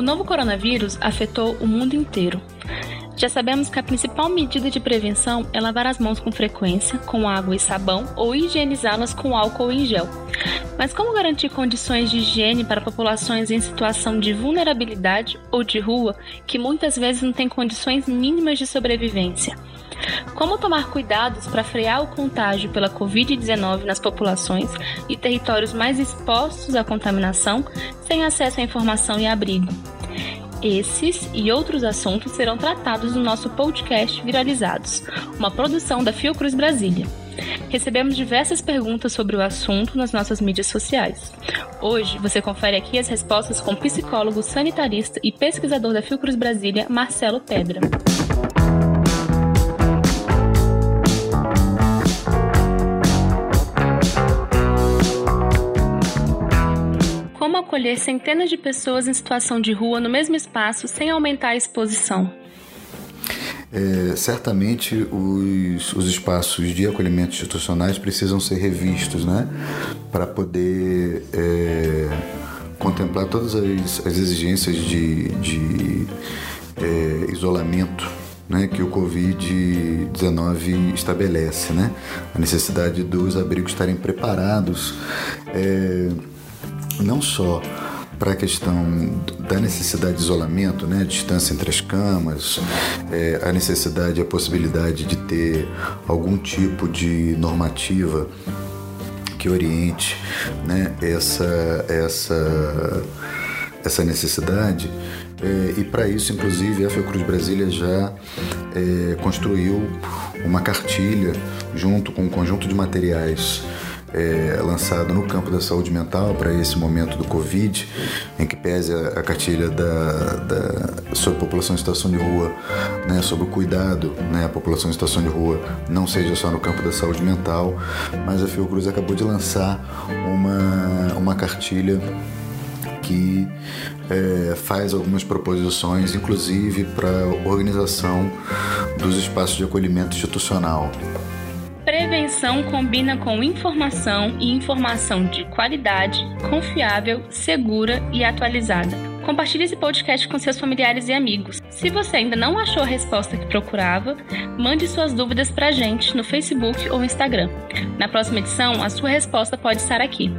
O novo coronavírus afetou o mundo inteiro. Já sabemos que a principal medida de prevenção é lavar as mãos com frequência, com água e sabão, ou higienizá-las com álcool em gel. Mas como garantir condições de higiene para populações em situação de vulnerabilidade ou de rua que muitas vezes não têm condições mínimas de sobrevivência? Como tomar cuidados para frear o contágio pela Covid-19 nas populações e territórios mais expostos à contaminação, sem acesso à informação e abrigo? Esses e outros assuntos serão tratados no nosso podcast Viralizados, uma produção da Fiocruz Brasília. Recebemos diversas perguntas sobre o assunto nas nossas mídias sociais. Hoje você confere aqui as respostas com o psicólogo sanitarista e pesquisador da Fiocruz Brasília, Marcelo Pedra. Acolher centenas de pessoas em situação de rua no mesmo espaço sem aumentar a exposição? É, certamente os, os espaços de acolhimento institucionais precisam ser revistos, né? Para poder é, contemplar todas as, as exigências de, de é, isolamento né, que o Covid-19 estabelece, né? A necessidade dos abrigos estarem preparados. É, não só para a questão da necessidade de isolamento, né, distância entre as camas, é, a necessidade, a possibilidade de ter algum tipo de normativa que oriente né, essa, essa, essa necessidade. É, e para isso, inclusive, a Fiocruz Brasília já é, construiu uma cartilha junto com um conjunto de materiais é, lançado no campo da saúde mental para esse momento do Covid, em que pese a, a cartilha da, da, sobre a população em situação de rua, né, sobre o cuidado né, a população em situação de rua, não seja só no campo da saúde mental, mas a Fiocruz acabou de lançar uma, uma cartilha que é, faz algumas proposições, inclusive para a organização dos espaços de acolhimento institucional. Prevenção combina com informação e informação de qualidade, confiável, segura e atualizada. Compartilhe esse podcast com seus familiares e amigos. Se você ainda não achou a resposta que procurava, mande suas dúvidas para a gente no Facebook ou Instagram. Na próxima edição, a sua resposta pode estar aqui.